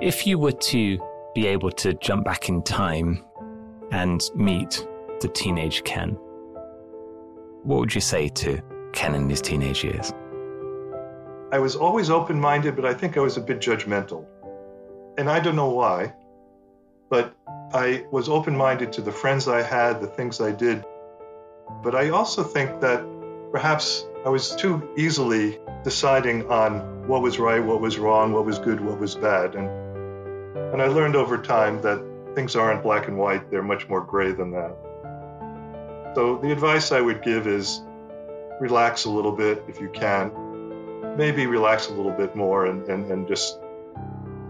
If you were to be able to jump back in time and meet the teenage Ken, what would you say to Ken in his teenage years? I was always open minded, but I think I was a bit judgmental. And I don't know why, but I was open minded to the friends I had, the things I did. But I also think that perhaps I was too easily deciding on what was right, what was wrong, what was good, what was bad. And, and I learned over time that things aren't black and white, they're much more gray than that. So the advice I would give is relax a little bit if you can. Maybe relax a little bit more and, and, and just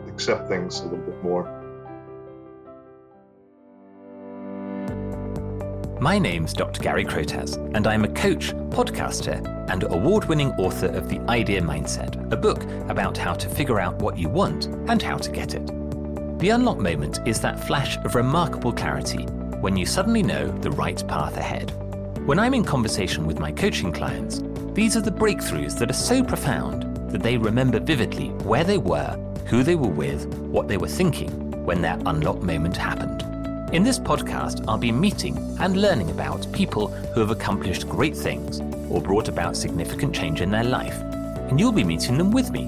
accept things a little bit more. My name's Dr. Gary Crotaz, and I'm a coach, podcaster, and award winning author of The Idea Mindset, a book about how to figure out what you want and how to get it. The unlock moment is that flash of remarkable clarity when you suddenly know the right path ahead. When I'm in conversation with my coaching clients, these are the breakthroughs that are so profound that they remember vividly where they were, who they were with, what they were thinking when their unlock moment happened. In this podcast, I'll be meeting and learning about people who have accomplished great things or brought about significant change in their life. And you'll be meeting them with me.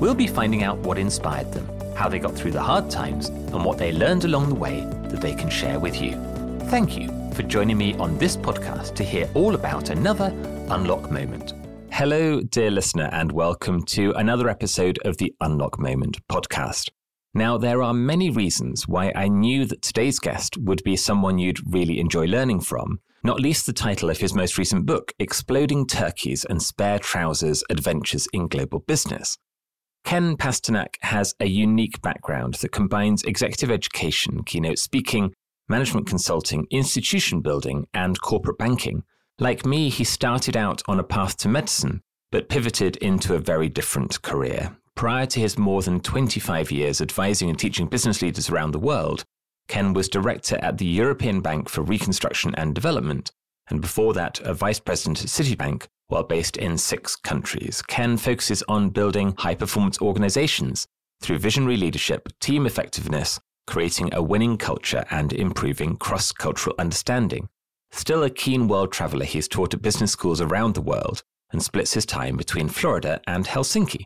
We'll be finding out what inspired them, how they got through the hard times, and what they learned along the way that they can share with you. Thank you for joining me on this podcast to hear all about another Unlock Moment. Hello, dear listener, and welcome to another episode of the Unlock Moment podcast. Now, there are many reasons why I knew that today's guest would be someone you'd really enjoy learning from, not least the title of his most recent book, Exploding Turkeys and Spare Trousers Adventures in Global Business. Ken Pasternak has a unique background that combines executive education, keynote speaking, management consulting, institution building, and corporate banking. Like me, he started out on a path to medicine, but pivoted into a very different career. Prior to his more than 25 years advising and teaching business leaders around the world, Ken was director at the European Bank for Reconstruction and Development, and before that, a vice president at Citibank while based in six countries. Ken focuses on building high performance organizations through visionary leadership, team effectiveness, creating a winning culture, and improving cross cultural understanding. Still a keen world traveler, he's taught at business schools around the world and splits his time between Florida and Helsinki.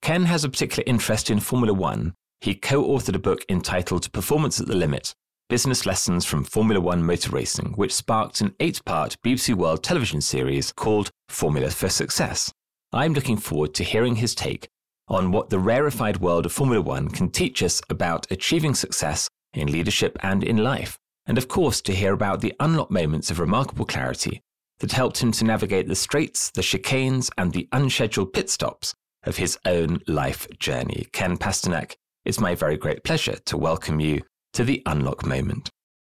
Ken has a particular interest in Formula One. He co authored a book entitled Performance at the Limit Business Lessons from Formula One Motor Racing, which sparked an eight part BBC World television series called Formula for Success. I'm looking forward to hearing his take on what the rarefied world of Formula One can teach us about achieving success in leadership and in life, and of course to hear about the unlocked moments of remarkable clarity that helped him to navigate the straits, the chicanes, and the unscheduled pit stops of his own life journey. Ken Pasternak, it's my very great pleasure to welcome you to the Unlock Moment.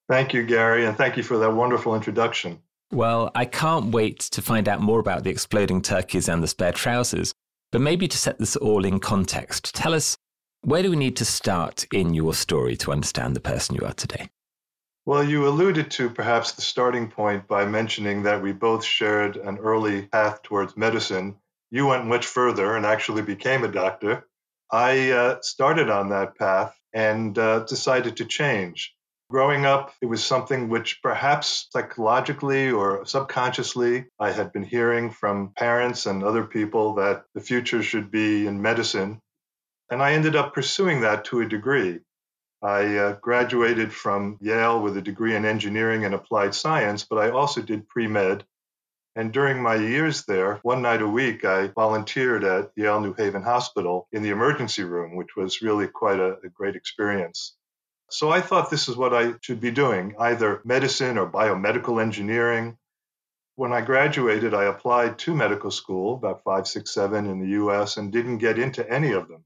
Thank you, Gary, and thank you for that wonderful introduction. Well, I can't wait to find out more about the exploding turkeys and the spare trousers. But maybe to set this all in context, tell us where do we need to start in your story to understand the person you are today? Well, you alluded to perhaps the starting point by mentioning that we both shared an early path towards medicine you went much further and actually became a doctor. I uh, started on that path and uh, decided to change. Growing up, it was something which perhaps psychologically or subconsciously I had been hearing from parents and other people that the future should be in medicine. And I ended up pursuing that to a degree. I uh, graduated from Yale with a degree in engineering and applied science, but I also did pre med and during my years there, one night a week, I volunteered at Yale New Haven Hospital in the emergency room, which was really quite a, a great experience. So I thought this is what I should be doing either medicine or biomedical engineering. When I graduated, I applied to medical school, about five, six, seven in the US, and didn't get into any of them.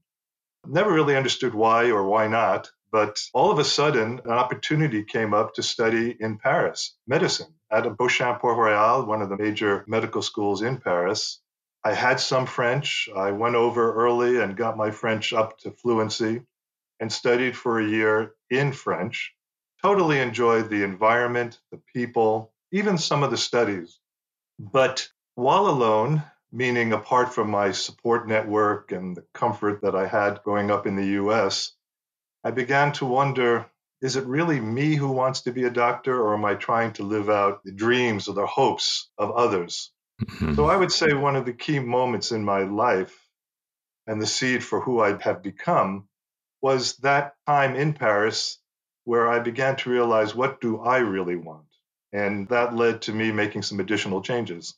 Never really understood why or why not, but all of a sudden, an opportunity came up to study in Paris medicine at Beauchamp Royal, one of the major medical schools in Paris. I had some French. I went over early and got my French up to fluency and studied for a year in French. Totally enjoyed the environment, the people, even some of the studies. But while alone, meaning apart from my support network and the comfort that I had growing up in the US, I began to wonder is it really me who wants to be a doctor, or am I trying to live out the dreams or the hopes of others? Mm-hmm. So I would say one of the key moments in my life and the seed for who I have become was that time in Paris where I began to realize what do I really want? And that led to me making some additional changes.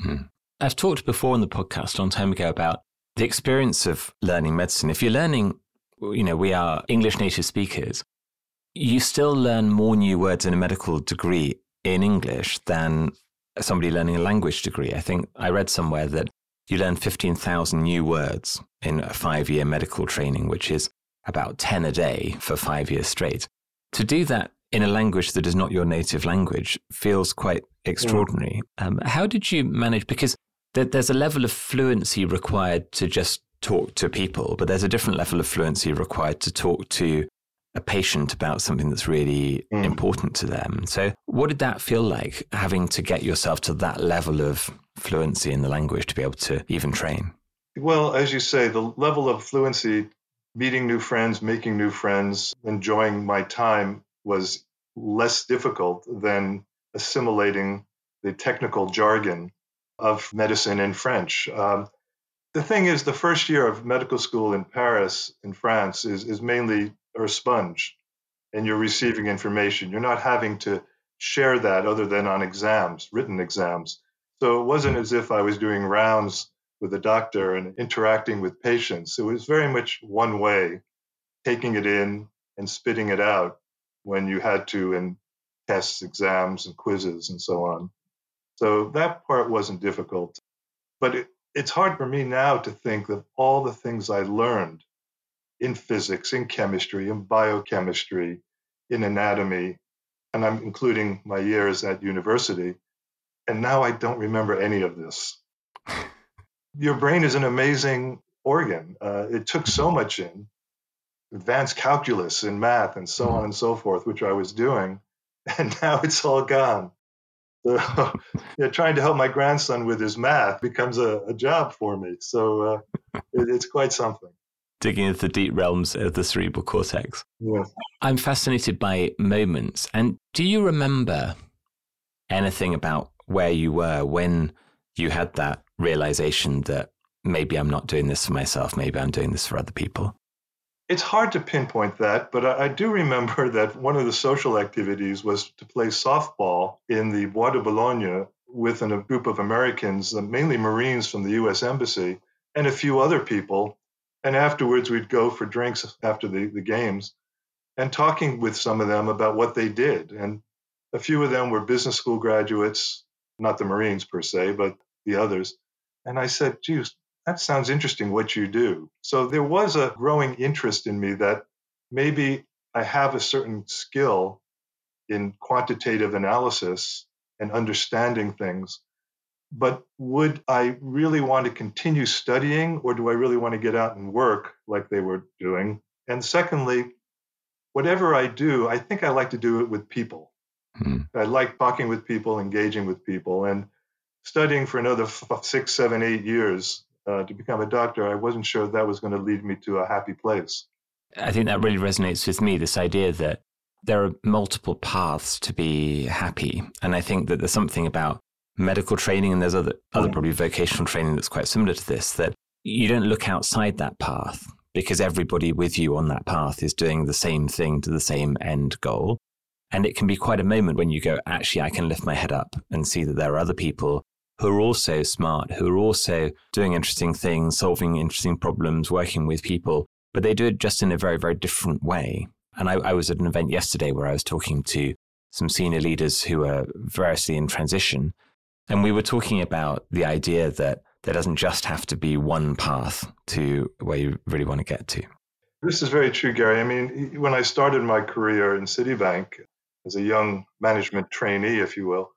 Mm-hmm. I've talked before on the podcast a long time ago about the experience of learning medicine. If you're learning, you know, we are English native speakers, you still learn more new words in a medical degree in English than somebody learning a language degree. I think I read somewhere that you learn 15,000 new words in a five year medical training, which is about 10 a day for five years straight. To do that in a language that is not your native language feels quite extraordinary. Yeah. Um, how did you manage? Because there's a level of fluency required to just talk to people, but there's a different level of fluency required to talk to a patient about something that's really mm. important to them. So, what did that feel like having to get yourself to that level of fluency in the language to be able to even train? Well, as you say, the level of fluency, meeting new friends, making new friends, enjoying my time was less difficult than assimilating the technical jargon of medicine in French. Um, the thing is, the first year of medical school in Paris, in France, is, is mainly a sponge and you're receiving information. You're not having to share that other than on exams, written exams. So it wasn't as if I was doing rounds with a doctor and interacting with patients. It was very much one way, taking it in and spitting it out when you had to in tests, exams, and quizzes and so on. So that part wasn't difficult. But it, it's hard for me now to think that all the things I learned in physics, in chemistry, in biochemistry, in anatomy, and I'm including my years at university. And now I don't remember any of this. Your brain is an amazing organ. Uh, it took so much in advanced calculus and math and so on and so forth, which I was doing, and now it's all gone. So, yeah, trying to help my grandson with his math becomes a, a job for me. So uh, it, it's quite something digging into the deep realms of the cerebral cortex. Yes. I'm fascinated by moments. And do you remember anything about where you were when you had that realization that maybe I'm not doing this for myself, maybe I'm doing this for other people? It's hard to pinpoint that, but I, I do remember that one of the social activities was to play softball in the Bois de Boulogne with a group of Americans, uh, mainly Marines from the US Embassy, and a few other people and afterwards, we'd go for drinks after the, the games and talking with some of them about what they did. And a few of them were business school graduates, not the Marines per se, but the others. And I said, geez, that sounds interesting what you do. So there was a growing interest in me that maybe I have a certain skill in quantitative analysis and understanding things but would I really want to continue studying or do I really want to get out and work like they were doing? And secondly, whatever I do, I think I like to do it with people. Hmm. I like talking with people, engaging with people, and studying for another six, seven, eight years uh, to become a doctor. I wasn't sure that was going to lead me to a happy place. I think that really resonates with me this idea that there are multiple paths to be happy. And I think that there's something about medical training and there's other other mm. probably vocational training that's quite similar to this that you don't look outside that path because everybody with you on that path is doing the same thing to the same end goal. And it can be quite a moment when you go actually I can lift my head up and see that there are other people who are also smart who are also doing interesting things solving interesting problems working with people but they do it just in a very very different way. And I, I was at an event yesterday where I was talking to some senior leaders who are variously in transition and we were talking about the idea that there doesn't just have to be one path to where you really want to get to. This is very true, Gary. I mean, when I started my career in Citibank as a young management trainee, if you will,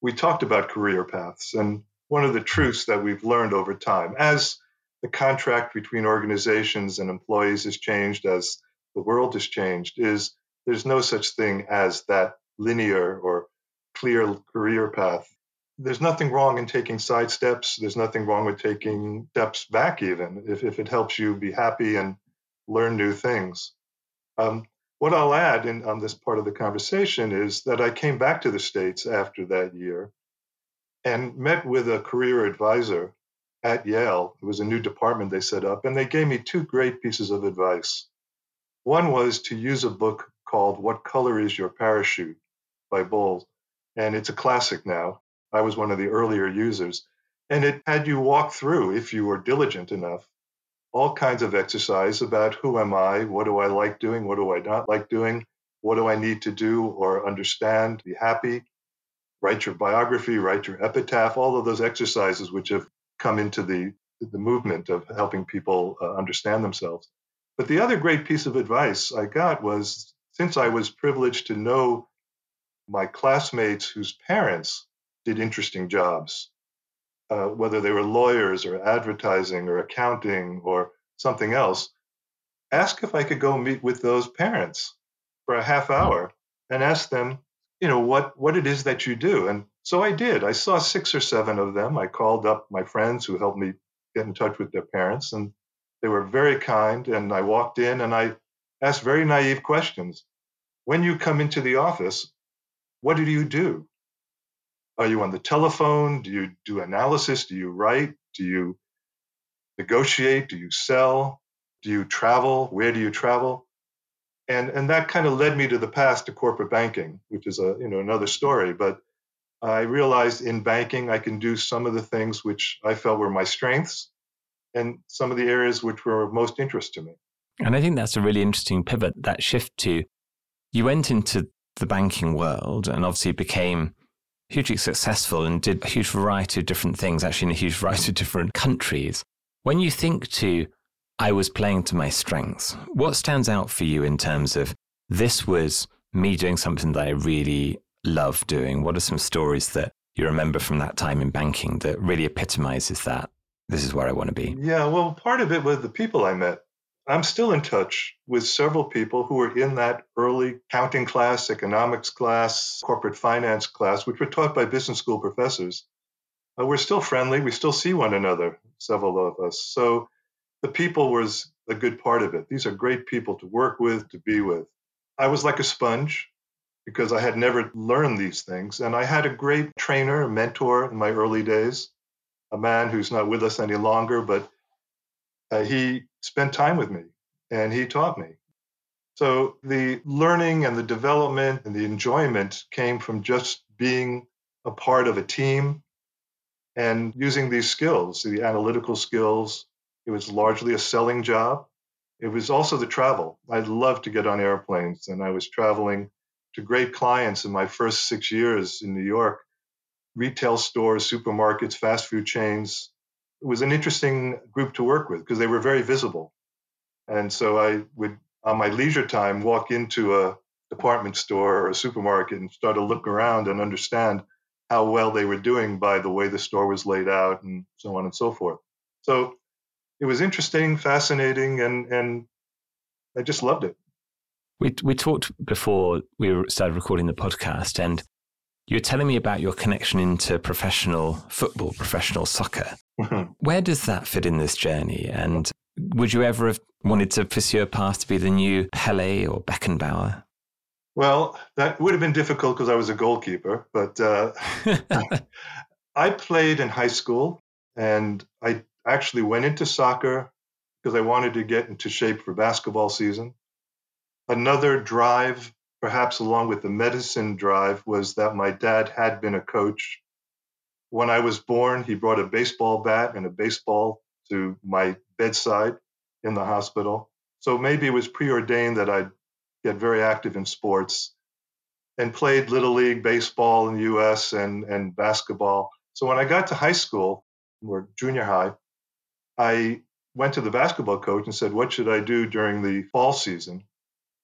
we talked about career paths. And one of the truths that we've learned over time, as the contract between organizations and employees has changed, as the world has changed, is there's no such thing as that linear or clear career path there's nothing wrong in taking side steps. There's nothing wrong with taking steps back, even if, if it helps you be happy and learn new things. Um, what I'll add in, on this part of the conversation is that I came back to the States after that year and met with a career advisor at Yale. It was a new department they set up, and they gave me two great pieces of advice. One was to use a book called What Color is Your Parachute by Bowles, and it's a classic now. I was one of the earlier users. And it had you walk through, if you were diligent enough, all kinds of exercise about who am I, what do I like doing, what do I not like doing, what do I need to do or understand, be happy, write your biography, write your epitaph, all of those exercises which have come into the, the movement of helping people uh, understand themselves. But the other great piece of advice I got was since I was privileged to know my classmates whose parents did interesting jobs, uh, whether they were lawyers or advertising or accounting or something else, ask if I could go meet with those parents for a half hour and ask them, you know, what, what it is that you do. And so I did. I saw six or seven of them. I called up my friends who helped me get in touch with their parents, and they were very kind. And I walked in and I asked very naive questions. When you come into the office, what do you do? Are you on the telephone? Do you do analysis? Do you write? Do you negotiate? Do you sell? Do you travel? Where do you travel? And and that kind of led me to the past to corporate banking, which is a you know another story. But I realized in banking I can do some of the things which I felt were my strengths, and some of the areas which were of most interest to me. And I think that's a really interesting pivot. That shift to you went into the banking world and obviously became hugely successful and did a huge variety of different things, actually in a huge variety of different countries. When you think to, I was playing to my strengths, what stands out for you in terms of this was me doing something that I really love doing? What are some stories that you remember from that time in banking that really epitomizes that? This is where I want to be. Yeah, well, part of it was the people I met. I'm still in touch with several people who were in that early counting class, economics class, corporate finance class, which were taught by business school professors. Uh, we're still friendly. We still see one another, several of us. So the people was a good part of it. These are great people to work with, to be with. I was like a sponge because I had never learned these things. And I had a great trainer, mentor in my early days, a man who's not with us any longer, but uh, he spent time with me and he taught me. So the learning and the development and the enjoyment came from just being a part of a team and using these skills, the analytical skills. It was largely a selling job. It was also the travel. I loved to get on airplanes, and I was traveling to great clients in my first six years in New York retail stores, supermarkets, fast food chains, it was an interesting group to work with because they were very visible. And so I would, on my leisure time, walk into a department store or a supermarket and start to look around and understand how well they were doing by the way the store was laid out and so on and so forth. So it was interesting, fascinating, and and I just loved it. We we talked before we started recording the podcast, and you were telling me about your connection into professional football, professional soccer. Where does that fit in this journey? And would you ever have wanted to pursue a path to be the new Pele or Beckenbauer? Well, that would have been difficult because I was a goalkeeper, but uh, I played in high school and I actually went into soccer because I wanted to get into shape for basketball season. Another drive, perhaps along with the medicine drive, was that my dad had been a coach when I was born, he brought a baseball bat and a baseball to my bedside in the hospital. So maybe it was preordained that I'd get very active in sports and played little league baseball in the US and, and basketball. So when I got to high school or junior high, I went to the basketball coach and said, What should I do during the fall season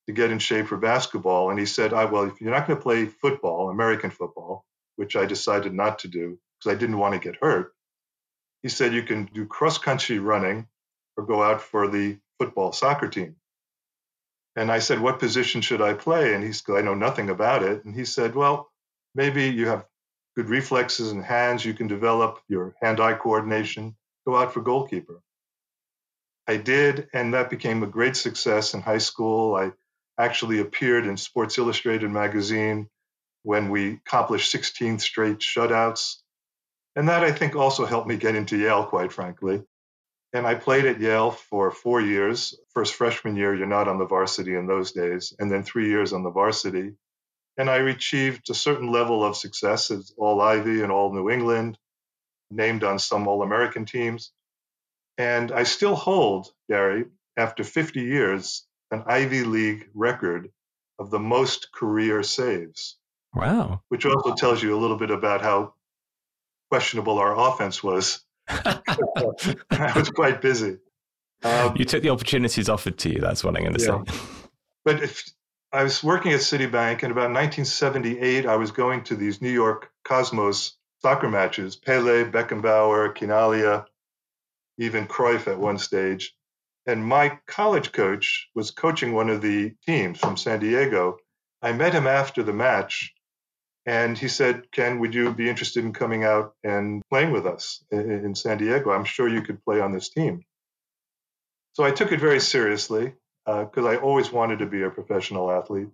to get in shape for basketball? And he said, I, Well, if you're not going to play football, American football, which I decided not to do, because I didn't want to get hurt. He said you can do cross country running or go out for the football soccer team. And I said, What position should I play? And he said, I know nothing about it. And he said, Well, maybe you have good reflexes and hands. You can develop your hand eye coordination. Go out for goalkeeper. I did, and that became a great success in high school. I actually appeared in Sports Illustrated magazine when we accomplished 16 straight shutouts. And that I think also helped me get into Yale, quite frankly. And I played at Yale for four years. First freshman year, you're not on the varsity in those days, and then three years on the varsity. And I achieved a certain level of success as All Ivy and All New England, named on some All American teams. And I still hold, Gary, after 50 years, an Ivy League record of the most career saves. Wow. Which also tells you a little bit about how questionable our offense was. I was quite busy. Um, you took the opportunities offered to you. That's what I'm going to yeah. say. But if I was working at Citibank, and about 1978, I was going to these New York Cosmos soccer matches. Pele, Beckenbauer, Chinaglia, even Cruyff at one stage. And my college coach was coaching one of the teams from San Diego. I met him after the match and he said, Ken, would you be interested in coming out and playing with us in, San Diego? I'm sure you could play on this team. So I took it very seriously because uh, I always wanted to be a professional athlete.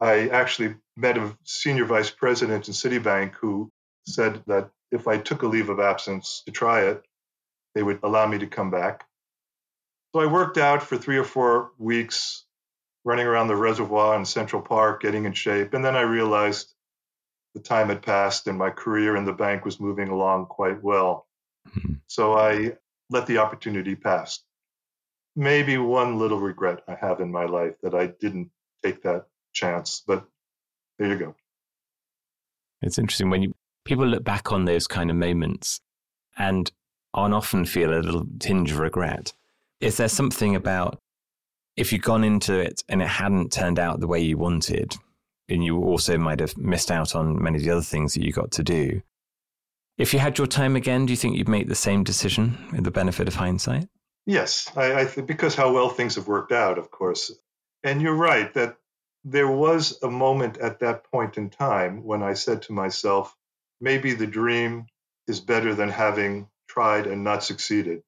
I actually met a senior vice president in Citibank who said that if I took a leave of absence to try it, they would allow me to come back. So I worked out for three or four weeks, running around the reservoir in Central Park, getting in shape. And then I realized the time had passed and my career in the bank was moving along quite well. Mm-hmm. So I let the opportunity pass. Maybe one little regret I have in my life that I didn't take that chance, but there you go. It's interesting when you people look back on those kind of moments and on often feel a little tinge of regret. Is there something about if you'd gone into it and it hadn't turned out the way you wanted, and you also might have missed out on many of the other things that you got to do. If you had your time again, do you think you'd make the same decision with the benefit of hindsight? Yes, I, I th- because how well things have worked out, of course. And you're right that there was a moment at that point in time when I said to myself, maybe the dream is better than having tried and not succeeded.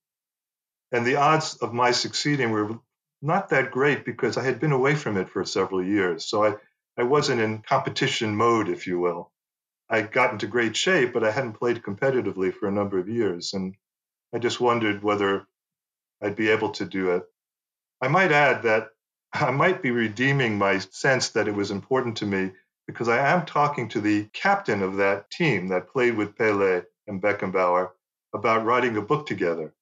And the odds of my succeeding were not that great because I had been away from it for several years. So I, I wasn't in competition mode, if you will. I got into great shape, but I hadn't played competitively for a number of years. And I just wondered whether I'd be able to do it. I might add that I might be redeeming my sense that it was important to me because I am talking to the captain of that team that played with Pele and Beckenbauer about writing a book together.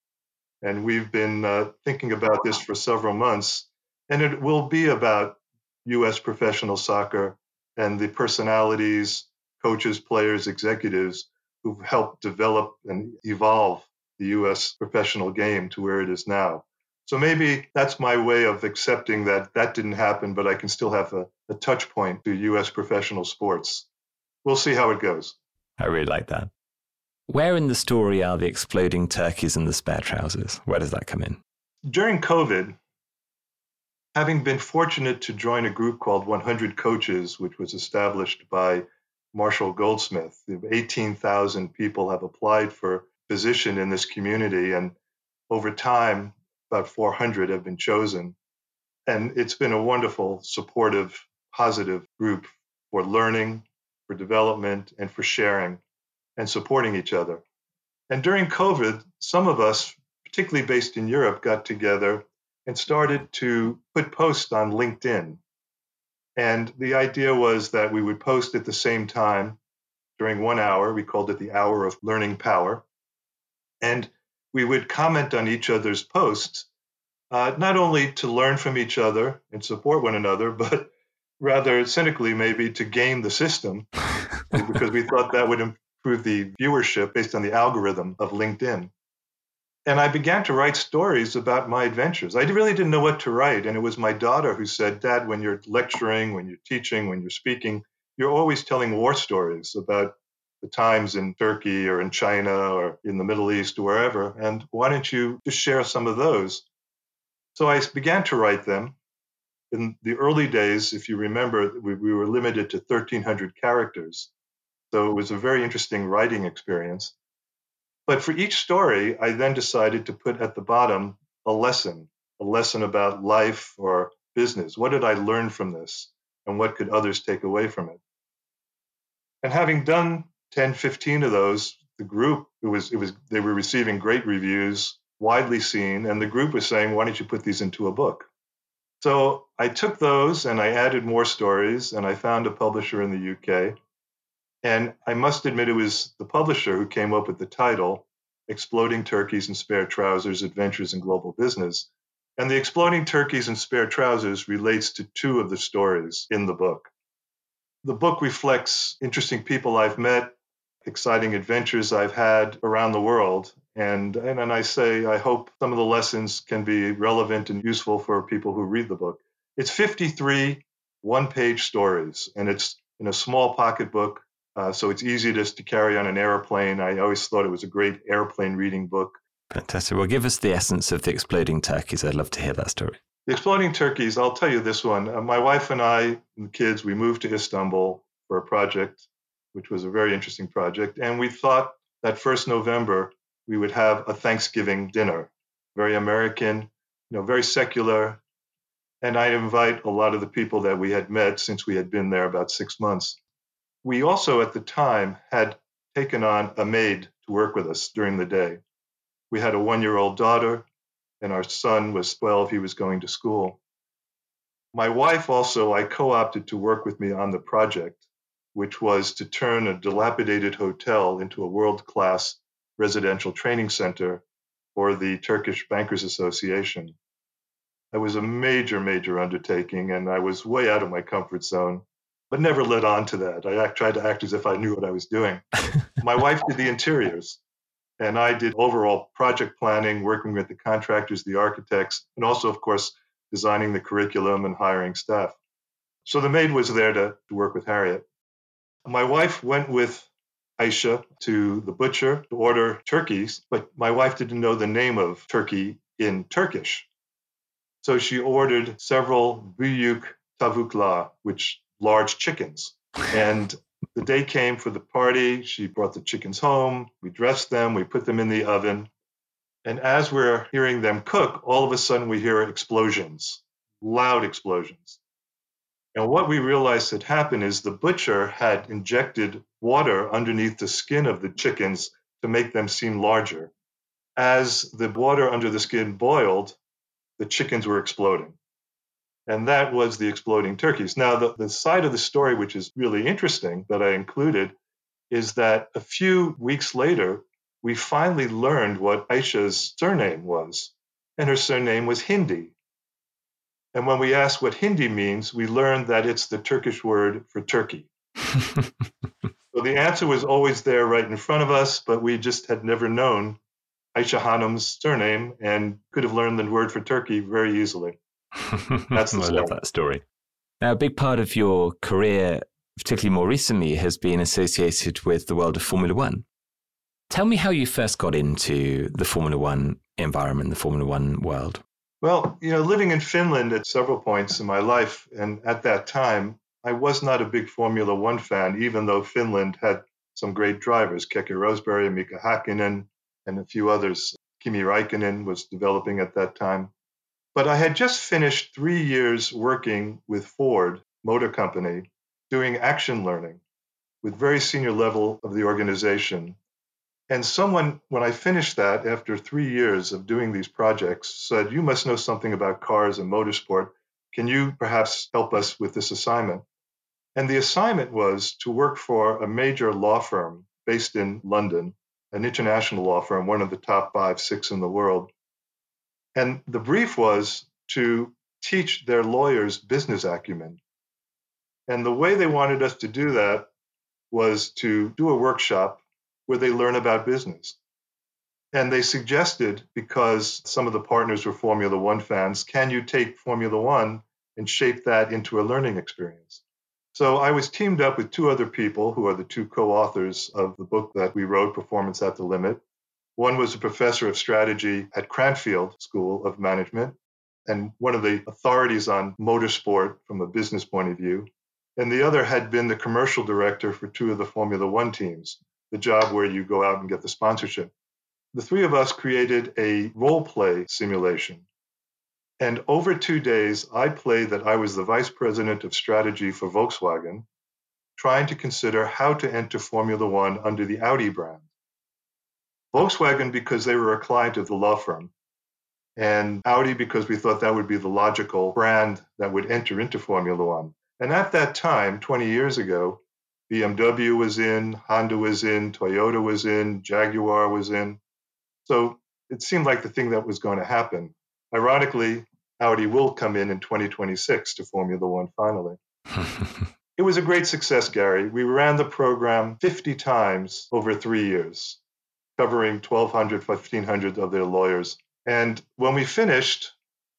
And we've been uh, thinking about this for several months. And it will be about U.S. professional soccer and the personalities, coaches, players, executives who've helped develop and evolve the U.S. professional game to where it is now. So maybe that's my way of accepting that that didn't happen, but I can still have a, a touch point to U.S. professional sports. We'll see how it goes. I really like that. Where in the story are the exploding turkeys and the spare trousers? Where does that come in? During COVID, having been fortunate to join a group called 100 Coaches, which was established by Marshall Goldsmith, 18,000 people have applied for position in this community, and over time, about 400 have been chosen. And it's been a wonderful, supportive, positive group for learning, for development, and for sharing and supporting each other. And during COVID, some of us, particularly based in Europe, got together and started to put posts on LinkedIn. And the idea was that we would post at the same time during one hour. We called it the hour of learning power. And we would comment on each other's posts, uh, not only to learn from each other and support one another, but rather cynically maybe to game the system because we thought that would improve the viewership based on the algorithm of LinkedIn and I began to write stories about my adventures. I really didn't know what to write. And it was my daughter who said, Dad, when you're lecturing, when you're teaching, when you're speaking, you're always telling war stories about the times in Turkey or in China or in the Middle East or wherever. And why don't you just share some of those? So I began to write them. In the early days, if you remember, we, we were limited to 1,300 characters. So it was a very interesting writing experience. But for each story, I then decided to put at the bottom a lesson, a lesson about life or business? What did I learn from this? And what could others take away from it? And having done 10, 15 of those, the group, it was, it was, they were receiving great reviews, widely seen, and the group was saying, why don't you put these into a book? So I took those and I added more stories, and I found a publisher in the UK. And I must admit, it was the publisher who came up with the title Exploding Turkeys and Spare Trousers Adventures in Global Business. And the Exploding Turkeys and Spare Trousers relates to two of the stories in the book. The book reflects interesting people I've met, exciting adventures I've had around the world. And, and, and I say, I hope some of the lessons can be relevant and useful for people who read the book. It's 53 one page stories, and it's in a small pocket book. Uh, so it's easy just to carry on an airplane. I always thought it was a great airplane reading book. Fantastic. Well, give us the essence of the exploding turkeys. I'd love to hear that story. The exploding turkeys, I'll tell you this one. Uh, my wife and I and the kids, we moved to Istanbul for a project which was a very interesting project. And we thought that first November we would have a Thanksgiving dinner, very American, you know, very secular. And I invite a lot of the people that we had met since we had been there about six months. We also at the time had taken on a maid to work with us during the day. We had a one year old daughter, and our son was 12. He was going to school. My wife also, I co opted to work with me on the project which was to turn a dilapidated hotel into a world class residential training center for the Turkish Bankers Association. It was a major, major undertaking, and I was way out of my comfort zone, but never led on to that. I tried to act as if I knew what I was doing. my wife did the interiors, and I did overall project planning, working with the contractors, the architects, and also, of course, designing the curriculum and hiring staff. So the maid was there to, to work with Harriet. My wife went with Aisha to the butcher to order turkeys, but my wife didn't know the name of turkey in Turkish. So she ordered several büyük tavuklar, which large chickens. And the day came for the party. She brought the chickens home. We dressed them. We put them in the oven. And as we're hearing them cook, all of a sudden we hear explosions, loud explosions. And what we realized had happened is the butcher had injected water underneath the skin of the chickens to make them seem larger. As the water under the skin boiled, the chickens were exploding. And that was the exploding turkeys. Now, the, the side of the story, which is really interesting that I included, is that a few weeks later, we finally learned what Aisha's surname was. And her surname was Hindi. And when we asked what Hindi means, we learned that it's the Turkish word for turkey. so the answer was always there right in front of us, but we just had never known Aisha Hanum's surname and could have learned the word for turkey very easily. That's I love that story. Now, a big part of your career, particularly more recently, has been associated with the world of Formula One. Tell me how you first got into the Formula One environment, the Formula One world. Well, you know, living in Finland at several points in my life, and at that time, I was not a big Formula One fan, even though Finland had some great drivers, Keke Rosberg, Mika Hakkinen, and a few others. Kimi Raikkonen was developing at that time. But I had just finished three years working with Ford Motor Company, doing action learning with very senior level of the organization and someone, when I finished that after three years of doing these projects, said, You must know something about cars and motorsport. Can you perhaps help us with this assignment? And the assignment was to work for a major law firm based in London, an international law firm, one of the top five, six in the world. And the brief was to teach their lawyers business acumen. And the way they wanted us to do that was to do a workshop where they learn about business. And they suggested, because some of the partners were Formula One fans, can you take Formula One and shape that into a learning experience? So I was teamed up with two other people who are the two co authors of the book that we wrote, Performance at the Limit. One was a professor of strategy at Cranfield School of Management and one of the authorities on motorsport from a business point of view. And the other had been the commercial director for two of the Formula One teams, the job where you go out and get the sponsorship. The three of us created a role play simulation And over two days, I played that I was the vice president of strategy for Volkswagen, trying to consider how to enter Formula One under the Audi brand. Volkswagen, because they were a client of the law firm, and Audi, because we thought that would be the logical brand that would enter into Formula One. And at that time, 20 years ago, BMW was in, Honda was in, Toyota was in, Jaguar was in. So it seemed like the thing that was going to happen. Ironically, Audi will come in in 2026 to Formula One finally. it was a great success, Gary. We ran the program 50 times over three years, covering 1,200, 1,500 of their lawyers. And when we finished,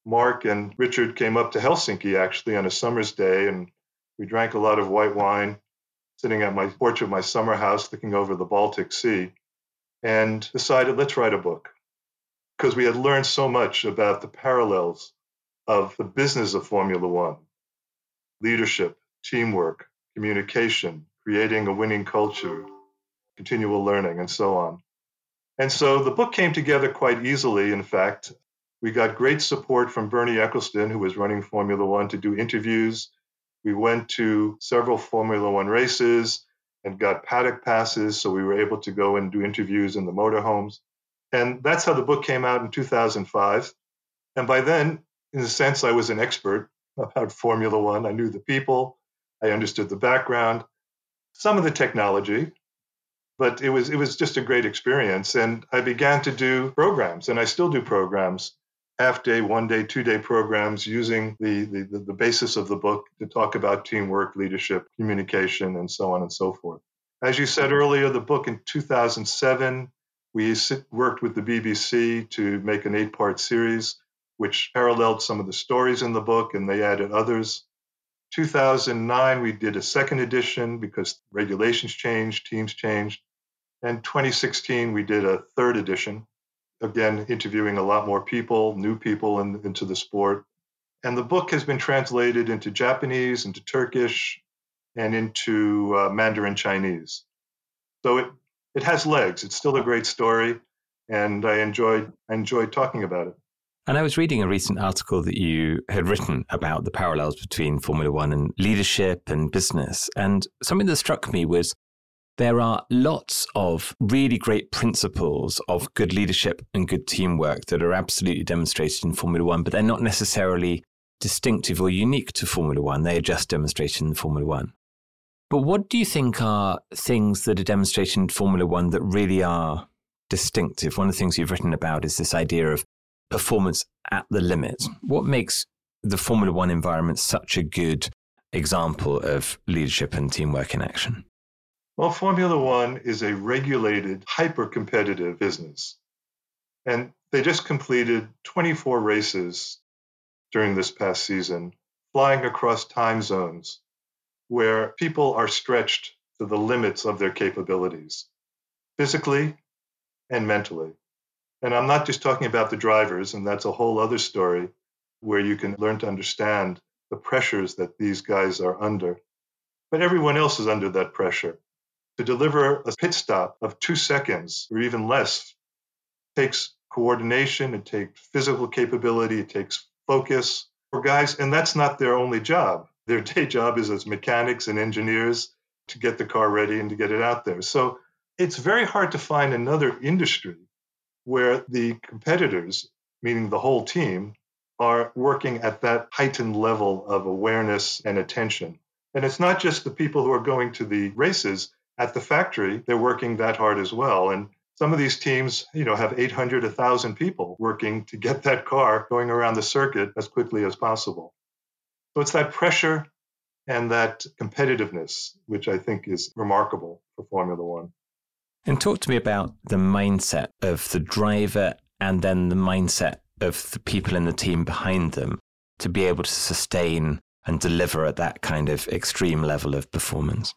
Mark and Richard came up to Helsinki actually on a summer's day, and we drank a lot of white wine, sitting at my porch of my summer house looking over the Baltic Sea, and decided let's write a book because we had learned so much about the parallels of the business of Formula One leadership, teamwork, communication, creating a winning culture, continual learning, and so on. And so the book came together quite easily. In fact, we got great support from Bernie Ecclestone, who was running Formula One, to do interviews. We went to several Formula One races and got paddock passes, so we were able to go and do interviews in the motorhomes. And that's how the book came out in 2005. And by then, in a sense, I was an expert about Formula One. I knew the people, I understood the background, some of the technology, but it was it was just a great experience. And I began to do programs, and I still do programs, half day, one day, two day programs using the, the the basis of the book to talk about teamwork, leadership, communication, and so on and so forth. As you said earlier, the book in 2007 we worked with the BBC to make an eight part series, which paralleled some of the stories in the book, and they added others. 2009, we did a second edition because regulations changed, teams changed. And 2016, we did a third edition, again, interviewing a lot more people, new people in, into the sport. And the book has been translated into Japanese, into Turkish, and into uh, Mandarin Chinese. So it, it has legs. It's still a great story, and I enjoyed I enjoyed talking about it. And I was reading a recent article that you had written about the parallels between Formula One and leadership and business. And something that struck me was there are lots of really great principles of good leadership and good teamwork that are absolutely demonstrated in Formula One, but they're not necessarily distinctive or unique to Formula One. They are just demonstrated in Formula One. But what do you think are things that are demonstrated in Formula One that really are distinctive? One of the things you've written about is this idea of performance at the limit. What makes the Formula One environment such a good example of leadership and teamwork in action? Well, Formula One is a regulated, hyper competitive business. And they just completed 24 races during this past season, flying across time zones where people are stretched to the limits of their capabilities, physically and mentally. And I'm not just talking about the drivers, and that's a whole other story where you can learn to understand the pressures that these guys are under. But everyone else is under that pressure. To deliver a pit stop of two seconds or even less takes coordination, it takes physical capability, it takes focus for guys, and that's not their only job. Their day job is as mechanics and engineers to get the car ready and to get it out there. So it's very hard to find another industry where the competitors, meaning the whole team, are working at that heightened level of awareness and attention. And it's not just the people who are going to the races at the factory, they're working that hard as well. And some of these teams, you know, have 800, 1,000 people working to get that car going around the circuit as quickly as possible. So it's that pressure and that competitiveness, which I think is remarkable for Formula One. And talk to me about the mindset of the driver and then the mindset of the people in the team behind them to be able to sustain and deliver at that kind of extreme level of performance.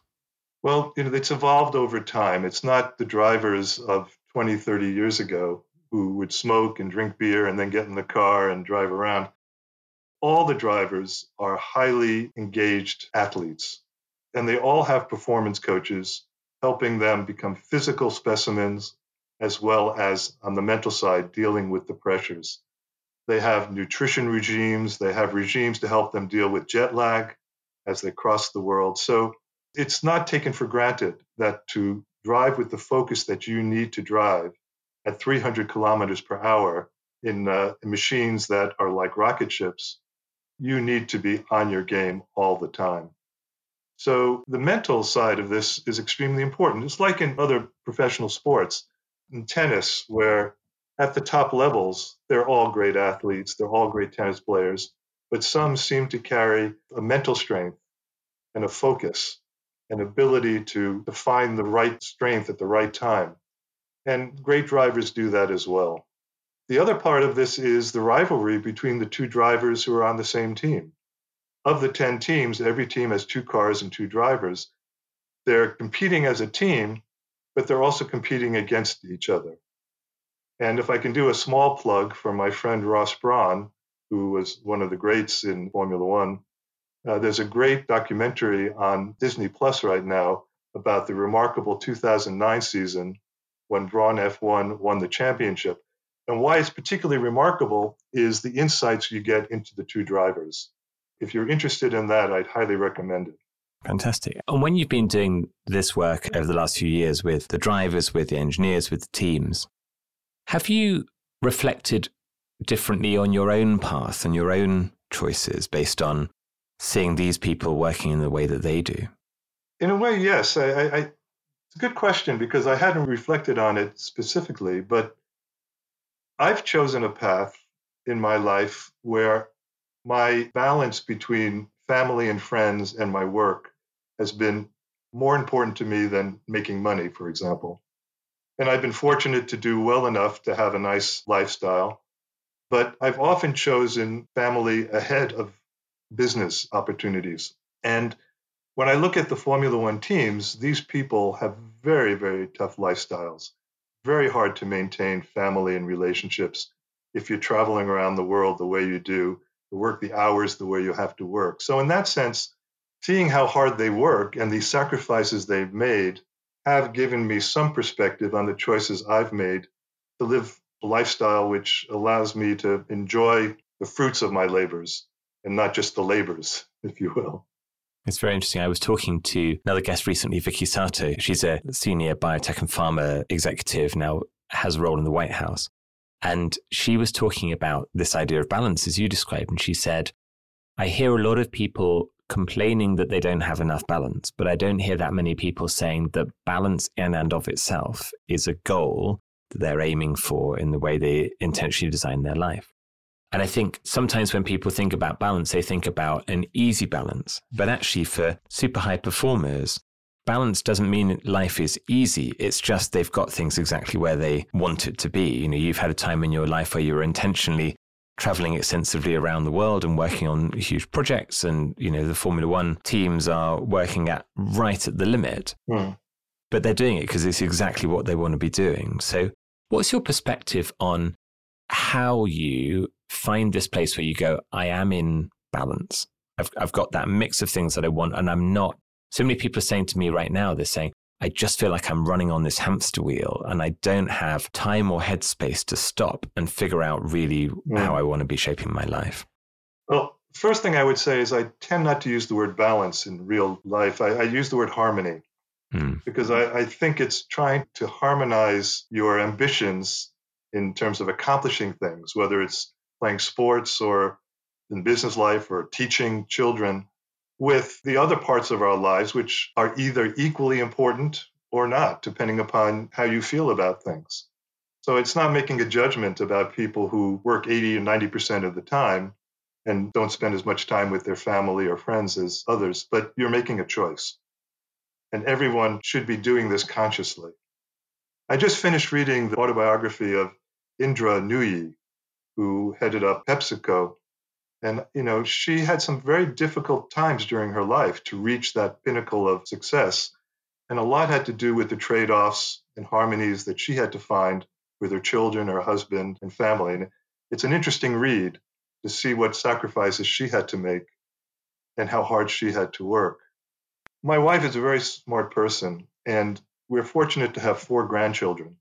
Well, you know, it's evolved over time. It's not the drivers of 20, 30 years ago who would smoke and drink beer and then get in the car and drive around all the drivers are highly engaged athletes, and they all have performance coaches helping them become physical specimens as well as on the mental side dealing with the pressures. They have nutrition regimes, they have regimes to help them deal with jet lag as they cross the world. So it's not taken for granted that to drive with the focus that you need to drive at 300 kilometers per hour in, uh, in machines that are like rocket ships, you need to be on your game all the time. So the mental side of this is extremely important. It's like in other professional sports, in tennis, where at the top levels, they're all great athletes, they're all great tennis players, but some seem to carry a mental strength and a focus, an ability to, find the right strength at the right time. And great drivers do that as well. The other part of this is the rivalry between the two drivers who are on the same team. Of the 10 teams, every team has two cars and two drivers. They're competing as a team, but they're also competing against each other. And if I can do a small plug for my friend Ross Brawn, who was one of the greats in Formula One, uh, there's a great documentary on Disney Plus right now about the remarkable 2009 season when Brawn F1 won the championship. And why it's particularly remarkable is the insights you get into the two drivers. If you're interested in that, I'd highly recommend it. Fantastic. And when you've been doing this work over the last few years with the drivers, with the engineers, with the teams, have you reflected differently on your own path and your own choices based on seeing these people working in the way that they do? In a way, yes. I, I, it's a good question because I hadn't reflected on it specifically, but I've chosen a path in my life where my balance between family and friends and my work has been more important to me than making money, for example. And I've been fortunate to do well enough to have a nice lifestyle. But I've often chosen family ahead of business opportunities. And when I look at the Formula One teams, these people have very, very tough lifestyles. Very hard to maintain family and relationships if you're traveling around the world the way you do, the work the hours the way you have to work. So, in that sense, seeing how hard they work and the sacrifices they've made have given me some perspective on the choices I've made to live a lifestyle which allows me to enjoy the fruits of my labors and not just the labors, if you will. It's very interesting. I was talking to another guest recently, Vicki Sato. She's a senior biotech and pharma executive, now has a role in the White House. And she was talking about this idea of balance as you described. And she said, I hear a lot of people complaining that they don't have enough balance, but I don't hear that many people saying that balance in and of itself is a goal that they're aiming for in the way they intentionally design their life. And I think sometimes when people think about balance, they think about an easy balance. But actually, for super high performers, balance doesn't mean life is easy. It's just they've got things exactly where they want it to be. You know, you've had a time in your life where you were intentionally traveling extensively around the world and working on huge projects. And, you know, the Formula One teams are working at right at the limit. Mm. But they're doing it because it's exactly what they want to be doing. So, what's your perspective on how you find this place where you go, I am in balance. I've, I've got that mix of things that I want, and I'm not. So many people are saying to me right now, they're saying, I just feel like I'm running on this hamster wheel and I don't have time or headspace to stop and figure out really mm. how I want to be shaping my life. Well, first thing I would say is I tend not to use the word balance in real life. I, I use the word harmony mm. because I, I think it's trying to harmonize your ambitions in terms of accomplishing things, whether it's playing sports or in business life or teaching children with the other parts of our lives, which are either equally important or not, depending upon how you feel about things. So it's not making a judgment about people who work 80 or 90% of the time and don't spend as much time with their family or friends as others, but you're making a choice. And everyone should be doing this consciously. I just finished reading the autobiography of Indra Nooyi, who headed up PepsiCo. And, you know, she had some very difficult times during her life to reach that pinnacle of success. And a lot had to do with the trade offs and harmonies that she had to find with her children, her husband, and family. And it's an interesting read to see what sacrifices she had to make and how hard she had to work. My wife is a very smart person, and we're fortunate to have four grandchildren,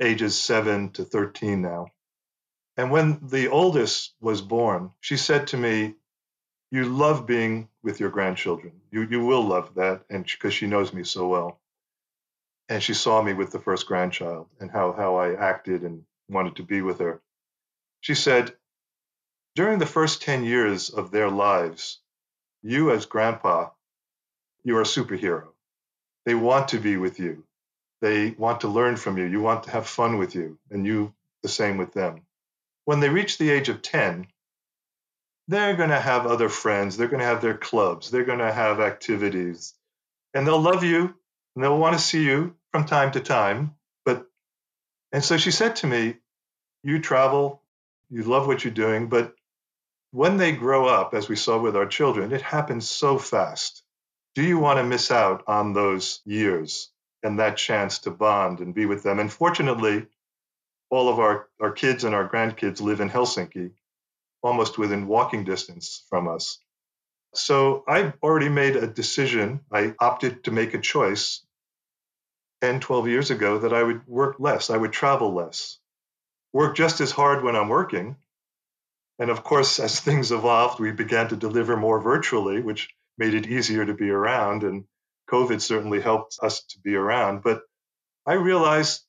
ages seven to 13 now. And when the oldest was born, she said to me, You love being with your grandchildren. You, you will love that. And because she knows me so well. And she saw me with the first grandchild and how, how I acted and wanted to be with her. She said, During the first 10 years of their lives, you as grandpa, you are a superhero. They want to be with you. They want to learn from you. You want to have fun with you, and you the same with them. When they reach the age of 10, they're going to have other friends. They're going to have their clubs. They're going to have activities. And they'll love you and they'll want to see you from time to time. But, and so she said to me, You travel, you love what you're doing, but when they grow up, as we saw with our children, it happens so fast. Do you want to miss out on those years and that chance to bond and be with them? And fortunately, all of our, our kids and our grandkids live in Helsinki, almost within walking distance from us. So I've already made a decision. I opted to make a choice 10, 12 years ago that I would work less, I would travel less, work just as hard when I'm working, and of course, as things evolved, we began to deliver more virtually, which made it easier to be around. And COVID certainly helped us to be around. But I realized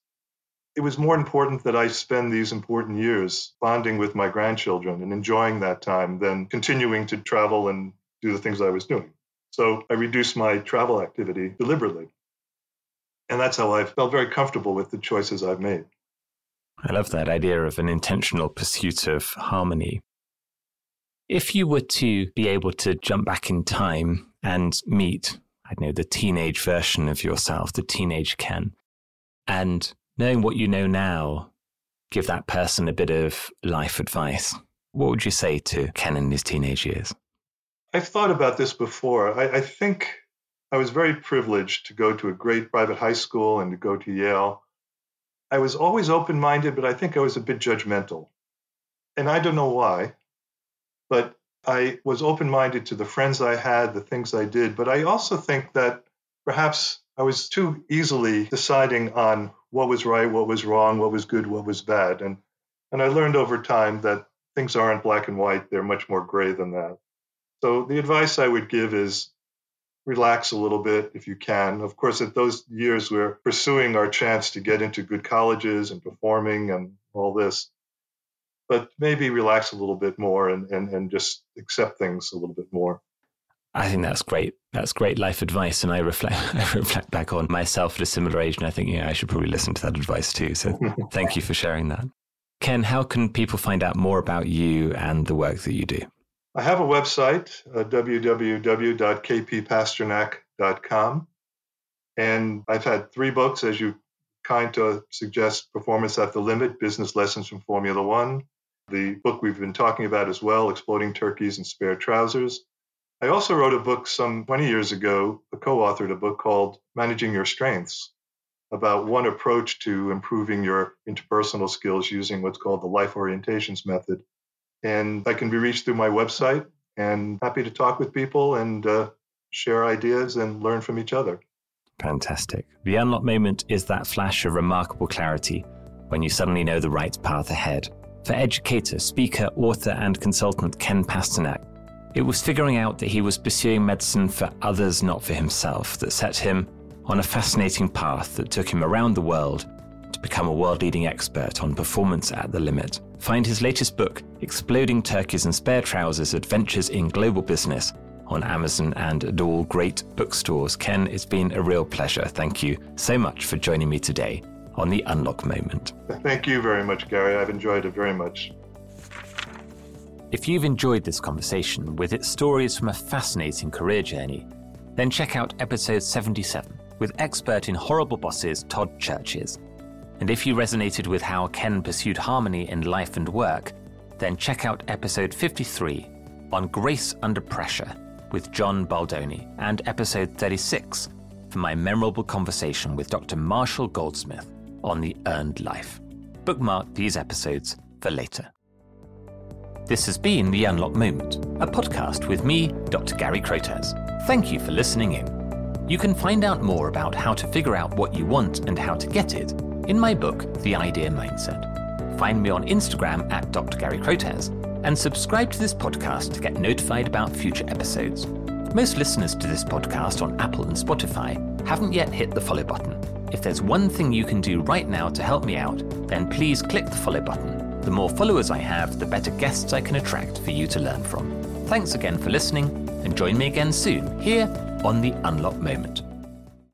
it was more important that I spend these important years bonding with my grandchildren and enjoying that time than continuing to travel and do the things I was doing. So I reduced my travel activity deliberately. And that's how I felt very comfortable with the choices I've made. I love that idea of an intentional pursuit of harmony. If you were to be able to jump back in time and meet, I know, the teenage version of yourself, the teenage Ken, and knowing what you know now, give that person a bit of life advice, what would you say to Ken in his teenage years? I've thought about this before. I, I think I was very privileged to go to a great private high school and to go to Yale. I was always open minded, but I think I was a bit judgmental. And I don't know why, but I was open minded to the friends I had, the things I did. But I also think that perhaps I was too easily deciding on what was right, what was wrong, what was good, what was bad. And, and I learned over time that things aren't black and white, they're much more gray than that. So the advice I would give is relax a little bit if you can. Of course, at those years, we're pursuing our chance to get into good colleges and performing and all this. But maybe relax a little bit more and, and, and just accept things a little bit more. I think that's great. That's great life advice. And I reflect, I reflect back on myself at a similar age. And I think, yeah, I should probably listen to that advice too. So thank you for sharing that. Ken, how can people find out more about you and the work that you do? I have a website, uh, www.kppasternak.com. And I've had three books, as you kind to suggest Performance at the Limit Business Lessons from Formula One. The book we've been talking about as well, Exploding Turkeys and Spare Trousers. I also wrote a book some 20 years ago, I co authored a book called Managing Your Strengths about one approach to improving your interpersonal skills using what's called the life orientations method and I can be reached through my website. And happy to talk with people and uh, share ideas and learn from each other. Fantastic. The unlock moment is that flash of remarkable clarity when you suddenly know the right path ahead. For educator, speaker, author, and consultant Ken Pasternak, it was figuring out that he was pursuing medicine for others, not for himself, that set him on a fascinating path that took him around the world to become a world leading expert on performance at the limit. Find his latest book, Exploding Turkeys and Spare Trousers Adventures in Global Business, on Amazon and at all great bookstores. Ken, it's been a real pleasure. Thank you so much for joining me today on the Unlock Moment. Thank you very much, Gary. I've enjoyed it very much. If you've enjoyed this conversation with its stories from a fascinating career journey, then check out episode 77 with expert in horrible bosses Todd Churches. And if you resonated with how Ken pursued harmony in life and work, then check out episode 53 on Grace Under Pressure with John Baldoni and episode 36 for my memorable conversation with Dr. Marshall Goldsmith on the earned life. Bookmark these episodes for later. This has been The Unlock Moment, a podcast with me, Dr. Gary Crotaz. Thank you for listening in. You can find out more about how to figure out what you want and how to get it in my book, The Idea Mindset. find me on Instagram at Dr. Gary Crotaz, and subscribe to this podcast to get notified about future episodes. Most listeners to this podcast on Apple and Spotify haven't yet hit the follow button. If there's one thing you can do right now to help me out, then please click the follow button. The more followers I have, the better guests I can attract for you to learn from. Thanks again for listening, and join me again soon here on The Unlock Moment.